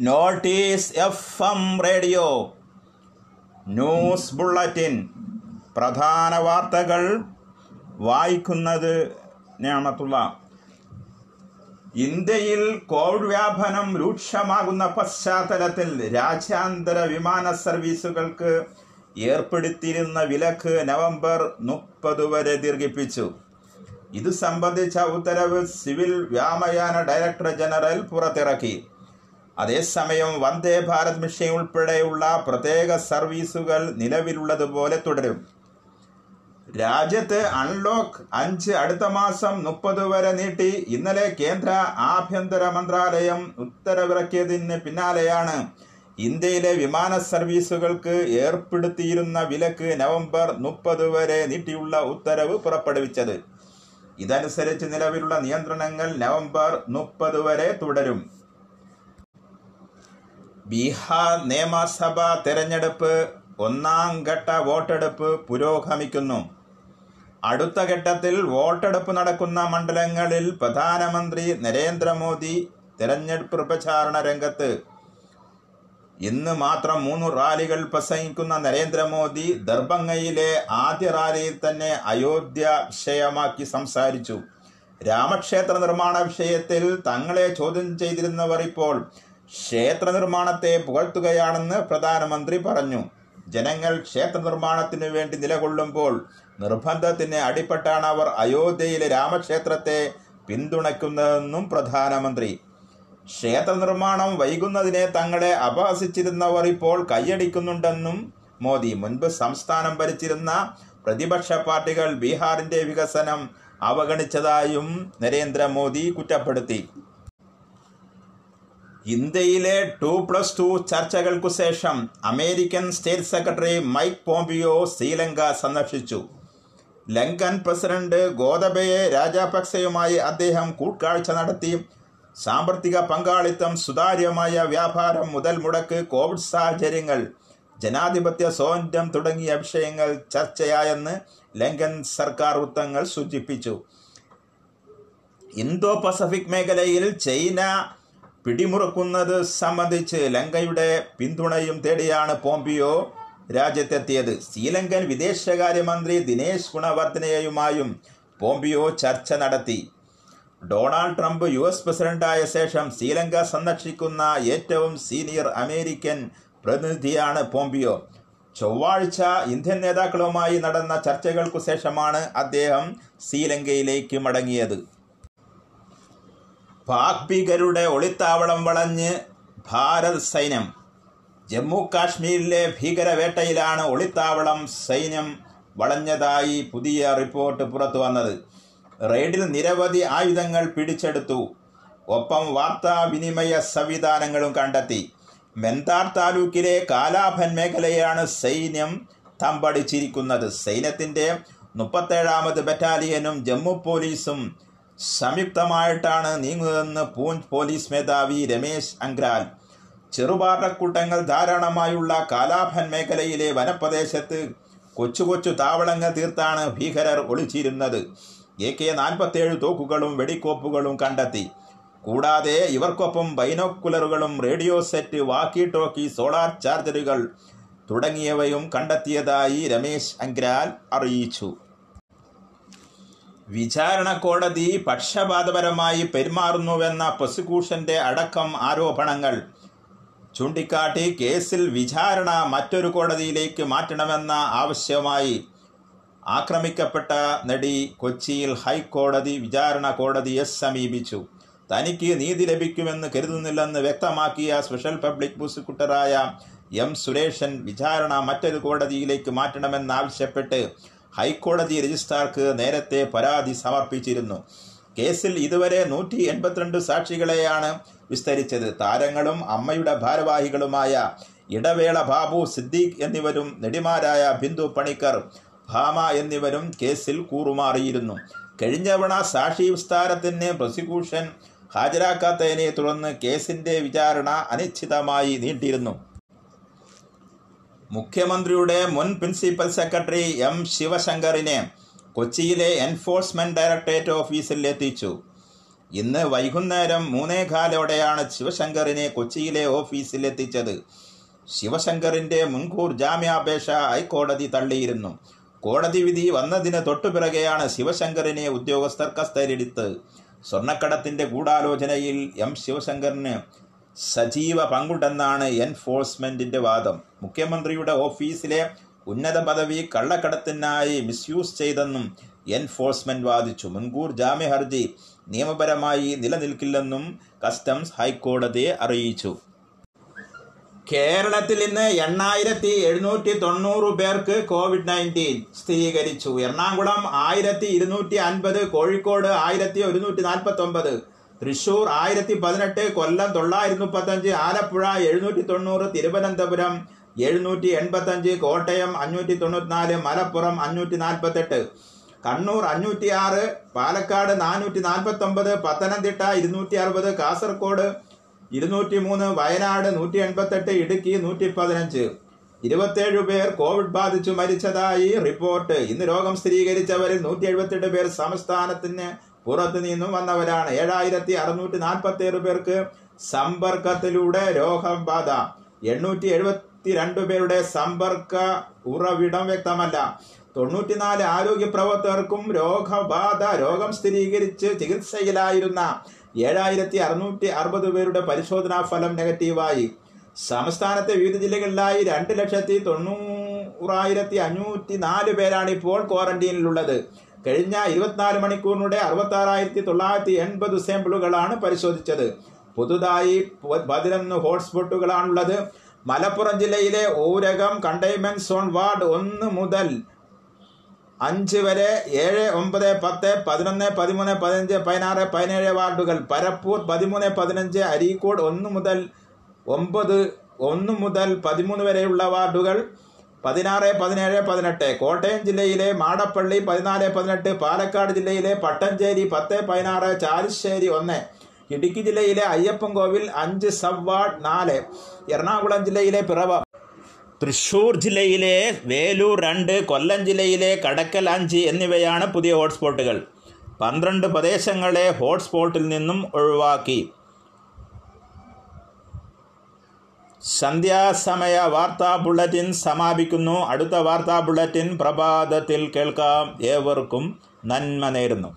Notice F M radio. News bulletin. പ്രധാന വാർത്തകൾ വായിക്കുന്നത് ഞാമത്തുള്ള. ഇന്ത്യയിൽ കോവിഡ് വ്യാപനം രൂക്ഷമാകുന്ന പശ്ചാത്തലത്തിൽ രാജ്യാന്തര വിമാന സർവീസുകൾക്ക് ഏർപ്പെടുത്തിയിരുന്ന വിലക്ക് നവംബർ മുപ്പത് വരെ ദീർഘിപ്പിച്ചു. ഇത് സംബന്ധിച്ച ഉത്തരവ് സിവിൽ വ്യോമയാന ഡയറക്ടർ ജനറൽ പുറത്തിറക്കി. അതേസമയം വന്ദേ ഭാരത് മിഷൻ ഉൾപ്പെടെയുള്ള പ്രത്യേക സർവീസുകൾ നിലവിലുള്ളതുപോലെ തുടരും. രാജ്യത്ത് അൺലോക്ക് അഞ്ച് അടുത്ത മാസം മുപ്പത് വരെ നീട്ടി. ഇന്നലെ കേന്ദ്ര ആഭ്യന്തര മന്ത്രാലയം ഉത്തരവിറക്കിയതിന് പിന്നാലെയാണ് ഇന്ത്യയിലെ വിമാന സർവീസുകൾക്ക് ഏർപ്പെടുത്തിയിരുന്ന വിലക്ക് നവംബർ മുപ്പത് വരെ നീട്ടിയുള്ള ഉത്തരവ് പുറപ്പെടുവിച്ചത്. ഇതനുസരിച്ച് നിലവിലുള്ള നിയന്ത്രണങ്ങൾ നവംബർ മുപ്പത് വരെ തുടരും. ബീഹാർ നിയമസഭാ തെരഞ്ഞെടുപ്പ് ഒന്നാം ഘട്ട വോട്ടെടുപ്പ് പുരോഗമിക്കുന്നു. അടുത്ത ഘട്ടത്തിൽ വോട്ടെടുപ്പ് നടക്കുന്ന മണ്ഡലങ്ങളിൽ പ്രധാനമന്ത്രി നരേന്ദ്രമോദി തെരഞ്ഞെടുപ്പ് പ്രചാരണ രംഗത്ത്. ഇന്ന് മാത്രം മൂന്ന് റാലികൾ പ്രസംഗിക്കുന്ന നരേന്ദ്രമോദി ദർഭംഗയിലെ ആദ്യ റാലിയിൽ തന്നെ അയോധ്യ വിഷയമാക്കി സംസാരിച്ചു. രാമക്ഷേത്ര നിർമ്മാണ വിഷയത്തിൽ തങ്ങളെ ചോദ്യം ചെയ്തിരുന്നവർ ഇപ്പോൾ ക്ഷേത്ര നിർമ്മാണത്തെ പുകഴ്ത്തുകയാണെന്ന് പ്രധാനമന്ത്രി പറഞ്ഞു. ജനങ്ങൾ ക്ഷേത്ര നിർമ്മാണത്തിനു വേണ്ടി നിലകൊള്ളുമ്പോൾ നിർബന്ധത്തിന് അടിപ്പെട്ടാണ് അവർ അയോധ്യയിലെ രാമക്ഷേത്രത്തെ പിന്തുണയ്ക്കുന്നതെന്നും പ്രധാനമന്ത്രി. ക്ഷേത്ര നിർമ്മാണം വൈകുന്നതിനെ തങ്ങളെ അപഹസിച്ചിരുന്നവർ ഇപ്പോൾ കൈയടിക്കുന്നുണ്ടെന്നും മോദി മുൻപ് സംസ്ഥാനം ഭരിച്ചിരുന്ന പ്രതിപക്ഷ പാർട്ടികൾ ബീഹാറിന്റെ വികസനം അവഗണിച്ചതായും നരേന്ദ്രമോദി കുറ്റപ്പെടുത്തി. ഇന്ത്യയിലെ ടു പ്ലസ് ടു ചർച്ചകൾക്കു ശേഷം American state secretary Mike Pompeo Sri സന്ദർശിച്ചു. ലങ്കൻ പ്രസിഡന്റ് ഗോതബയെ രാജാപക്സയുമായി അദ്ദേഹം കൂട്ടാഴ്ച നടത്തി. സാമ്പത്തിക പങ്കാളിത്തം സുതാര്യമായ വ്യാപാരം മുതൽ മുടക്ക് കോവിഡ് സാഹചര്യങ്ങൾ ജനാധിപത്യ സ്വാതന്ത്ര്യം തുടങ്ങിയ വിഷയങ്ങൾ ചർച്ചയായെന്ന് ലങ്കൻ സർക്കാർ വൃത്തങ്ങൾ സൂചിപ്പിച്ചു. ഇന്തോ പസഫിക് മേഖലയിൽ ചൈന പിടിമുറുക്കുന്നത് സംബന്ധിച്ച് ലങ്കയുടെ പിന്തുണയും തേടിയാണ് പോംപിയോ രാജ്യത്തെത്തിയത്. ശ്രീലങ്കൻ വിദേശകാര്യമന്ത്രി ദിനേശ് ഗുണവർദ്ധനയുമായും പോംപിയോ ചർച്ച നടത്തി. ഡൊണാൾഡ് ട്രംപ് യു എസ് പ്രസിഡന്റായ ശേഷം ശ്രീലങ്ക സന്ദർശിക്കുന്ന ഏറ്റവും സീനിയർ അമേരിക്കൻ പ്രതിനിധിയാണ് പോംപിയോ. ചൊവ്വാഴ്ച ഇന്ത്യൻ നേതാക്കളുമായി നടന്ന ചർച്ചകൾക്കു ശേഷമാണ് അദ്ദേഹം ശ്രീലങ്കയിലേക്ക് മടങ്ങിയത്. പാക് ഭീകരുടെ ഒളിത്താവളം വളഞ്ഞ് ഭാരത് സൈന്യം ജമ്മു കാശ്മീരിലെ ഭീകരവേട്ടയിലാണ് ഒളിത്താവളം സൈന്യം വളഞ്ഞതായി പുതിയ റിപ്പോർട്ട് പുറത്തു വന്നത്. റെയ്ഡിൽ നിരവധി ആയുധങ്ങൾ പിടിച്ചെടുത്തു. ഒപ്പം വാർത്താവിനിമയ സംവിധാനങ്ങളും കണ്ടെത്തി. മെന്താർ താലൂക്കിലെ കാലാഭൻ മേഖലയാണ് സൈന്യം തമ്പടിച്ചിരിക്കുന്നത്. സൈന്യത്തിന്റെ മുപ്പത്തേഴാമത് ബറ്റാലിയനും ജമ്മു പോലീസും സംയുക്തമായിട്ടാണ് നീങ്ങുന്നതെന്ന് പൂഞ്ച് പോലീസ് മേധാവി രമേശ് അങ്ക്രാൽ ചെറുപാറക്കൂട്ടങ്ങൾ ധാരാളമായുള്ള കാലാഭൻ മേഖലയിലെ വനപ്രദേശത്ത് കൊച്ചു കൊച്ചു താവളങ്ങൾ തീർത്താണ് ഭീകരർ ഒളിച്ചിരുന്നത്. എ കെ നാൽപ്പത്തേഴ് തോക്കുകളും വെടിക്കോപ്പുകളും കണ്ടെത്തി. കൂടാതെ ഇവർക്കൊപ്പം ബൈനോക്കുലറുകളും radio set walkie talkie solar ചാർജറുകൾ തുടങ്ങിയവയും കണ്ടെത്തിയതായി രമേശ് അങ്ക്രാൽ അറിയിച്ചു. വിചാരണ കോടതി പക്ഷപാതപരമായി പെരുമാറുന്നുവെന്ന പ്രോസിക്യൂഷന്റെ അടക്കം ആരോപണങ്ങൾ. ചൂണ്ടിക്കാട്ടി കേസിൽ വിചാരണ മറ്റൊരു കോടതിയിലേക്ക് മാറ്റണമെന്ന ആവശ്യമായി ആക്രമിക്കപ്പെട്ട നടി കൊച്ചിയിൽ ഹൈക്കോടതി വിചാരണ കോടതിയെ സമീപിച്ചു. തനിക്ക് നീതി ലഭിക്കുമെന്ന് കരുതുന്നില്ലെന്ന് വ്യക്തമാക്കിയ സ്പെഷ്യൽ പബ്ലിക് പ്രോസിക്യൂട്ടറായ എം സുരേഷൻ വിചാരണ മറ്റൊരു കോടതിയിലേക്ക് മാറ്റണമെന്നാവശ്യപ്പെട്ട് ഹൈക്കോടതി രജിസ്ട്രാർക്ക് നേരത്തെ പരാതി സമർപ്പിച്ചിരുന്നു. കേസിൽ ഇതുവരെ നൂറ്റി എൺപത്തിരണ്ട് സാക്ഷികളെയാണ് വിസ്തരിച്ചത്. താരങ്ങളും അമ്മയുടെ ഭാരവാഹികളുമായ ഇടവേള ബാബു സിദ്ദീഖ് എന്നിവരും നെടിമാരായ ബിന്ദു പണിക്കർ ഭാമ എന്നിവരും കേസിൽ കൂറുമാറിയിരുന്നു. കഴിഞ്ഞവണ സാക്ഷി വിസ്താരത്തിന് പ്രോസിക്യൂഷൻ ഹാജരാക്കാത്തതിനെ തുടർന്ന് കേസിന്റെ വിചാരണ അനിശ്ചിതമായി നീട്ടിയിരുന്നു. മുഖ്യമന്ത്രിയുടെ മുൻ പ്രിൻസിപ്പൽ സെക്രട്ടറി എം ശിവശങ്കറിനെ കൊച്ചിയിലെ എൻഫോഴ്സ്മെന്റ് ഡയറക്ടറേറ്റ് ഓഫീസിൽ എത്തിച്ചു. ഇന്ന് വൈകുന്നേരം മൂന്നേകാലോടെയാണ് ശിവശങ്കറിനെ കൊച്ചിയിലെ ഓഫീസിൽ എത്തിച്ചത്. ശിവശങ്കറിന്റെ മുൻകൂർ ജാമ്യാപേക്ഷ ഹൈക്കോടതി തള്ളിയിരുന്നു. കോടതി വിധി വന്നതിന് തൊട്ടുപിറകെയാണ് ശിവശങ്കറിനെ ഉദ്യോഗസ്ഥർ കസ്റ്റഡിയെടുത്ത് സ്വർണക്കടത്തിന്റെ ഗൂഢാലോചനയിൽ എം ശിവശങ്കറിന് സജീവ പങ്കുണ്ടെന്നാണ് എൻഫോഴ്സ്മെന്റിന്റെ വാദം. മുഖ്യമന്ത്രിയുടെ ഓഫീസിലെ ഉന്നത പദവി കള്ളക്കടത്തിനായി മിസ്യൂസ് ചെയ്തെന്നും എൻഫോഴ്സ്മെന്റ് വാദിച്ചു. മുൻകൂർ ജാമ്യ ഹർജി നിയമപരമായി നിലനിൽക്കില്ലെന്നും കസ്റ്റംസ് ഹൈക്കോടതിയെ അറിയിച്ചു. കേരളത്തിൽ ഇന്ന് എണ്ണായിരത്തി എഴുന്നൂറ്റി തൊണ്ണൂറ് പേർക്ക് കോവിഡ് നയന്റീൻ സ്ഥിരീകരിച്ചു. എറണാകുളം ആയിരത്തി ഇരുന്നൂറ്റി അൻപത് കോഴിക്കോട് ആയിരത്തി ഒരുന്നൂറ്റി നാൽപ്പത്തി ഒമ്പത് തൃശൂർ ആയിരത്തി പതിനെട്ട് കൊല്ലം തൊള്ളായിരത്തി മുപ്പത്തഞ്ച് ആലപ്പുഴ എഴുന്നൂറ്റി തൊണ്ണൂറ് തിരുവനന്തപുരം എഴുന്നൂറ്റി എൺപത്തഞ്ച് കോട്ടയം അഞ്ഞൂറ്റി തൊണ്ണൂറ്റിനാല് മലപ്പുറം അഞ്ഞൂറ്റി നാൽപ്പത്തെട്ട് കണ്ണൂർ അഞ്ഞൂറ്റി ആറ് പാലക്കാട് നാനൂറ്റി നാൽപ്പത്തി ഒമ്പത് പത്തനംതിട്ട ഇരുന്നൂറ്റി അറുപത് കാസർഗോഡ് ഇരുന്നൂറ്റി മൂന്ന് വയനാട് നൂറ്റി എൺപത്തെട്ട് ഇടുക്കി നൂറ്റി പതിനഞ്ച് ഇരുപത്തേഴ് പേർ കോവിഡ് ബാധിച്ചു മരിച്ചതായി റിപ്പോർട്ട്. ഇന്ന് രോഗം സ്ഥിരീകരിച്ചവരിൽ നൂറ്റി എഴുപത്തെട്ട് പേർ സംസ്ഥാനത്തിന് പുറത്തു നിന്നും വന്നവരാണ്. ഏഴായിരത്തി അറുന്നൂറ്റി നാൽപ്പത്തി ഏഴ് പേർക്ക് സമ്പർക്കത്തിലൂടെ രോഗം ബാധ. എണ്ണൂറ്റി എഴുപത്തി രണ്ട് പേരുടെ സമ്പർക്ക ഉറവിടം വ്യക്തമല്ല. തൊണ്ണൂറ്റിനാല് ആരോഗ്യ പ്രവർത്തകർക്കും രോഗബാധ രോഗം സ്ഥിരീകരിച്ച് ചികിത്സയിലായിരുന്ന ഏഴായിരത്തി അറുന്നൂറ്റി അറുപത് പേരുടെ പരിശോധനാ ഫലം നെഗറ്റീവായി. സംസ്ഥാനത്തെ വിവിധ ജില്ലകളിലായി രണ്ട് ലക്ഷത്തി തൊണ്ണൂറായിരത്തി അഞ്ഞൂറ്റി നാല് പേരാണ് ഇപ്പോൾ ക്വാറന്റീനിലുള്ളത്. കഴിഞ്ഞ ഇരുപത്തിനാല് മണിക്കൂറിനുടെ അറുപത്തി ആറായിരത്തി തൊള്ളായിരത്തി എൺപത് സാമ്പിളുകളാണ് പരിശോധിച്ചത്. പുതുതായി പതിനൊന്ന് ഹോട്ട്സ്പോട്ടുകളാണുള്ളത്. മലപ്പുറം ജില്ലയിലെ ഊരകം കണ്ടെയ്ൻമെന്റ് സോൺ വാർഡ് ഒന്ന് മുതൽ അഞ്ച് വരെ ഏഴ് ഒമ്പത് പത്ത് പതിനൊന്ന് പതിമൂന്ന് പതിനഞ്ച് പതിനാറ് പതിനേഴ് വാർഡുകൾ. പരപ്പൂർ പതിമൂന്ന് പതിനഞ്ച് അരീക്കോട് ഒന്ന് മുതൽ ഒമ്പത് ഒന്ന് മുതൽ പതിമൂന്ന് വരെയുള്ള വാർഡുകൾ. പതിനാറ് പതിനേഴ് പതിനെട്ട്. കോട്ടയം ജില്ലയിലെ മാടപ്പള്ളി പതിനാല് പതിനെട്ട്. പാലക്കാട് ജില്ലയിലെ പട്ടഞ്ചേരി പത്ത് പതിനാറ്. ചാലിശ്ശേരി ഒന്ന്. ഇടുക്കി ജില്ലയിലെ അയ്യപ്പൻകോവിൽ അഞ്ച് സബ് വാർഡ് നാല്. എറണാകുളം ജില്ലയിലെ പിറവ. തൃശൂർ ജില്ലയിലെ വേലൂർ രണ്ട് കൊല്ലം ജില്ലയിലെ കടക്കൽ അഞ്ച് എന്നിവയാണ് പുതിയ ഹോട്ട്സ്പോട്ടുകൾ. പന്ത്രണ്ട് പ്രദേശങ്ങളെ ഹോട്ട്സ്പോട്ടിൽ നിന്നും ഒഴിവാക്കി. സന്ധ്യാസമയ വാർത്താ ബുള്ളറ്റിൻ സമാപിക്കുന്നു. അടുത്ത വാർത്താ ബുള്ളറ്റിൻ പ്രഭാതത്തിൽ കേൾക്കാം. ഏവർക്കും നന്മ നേരുന്നു.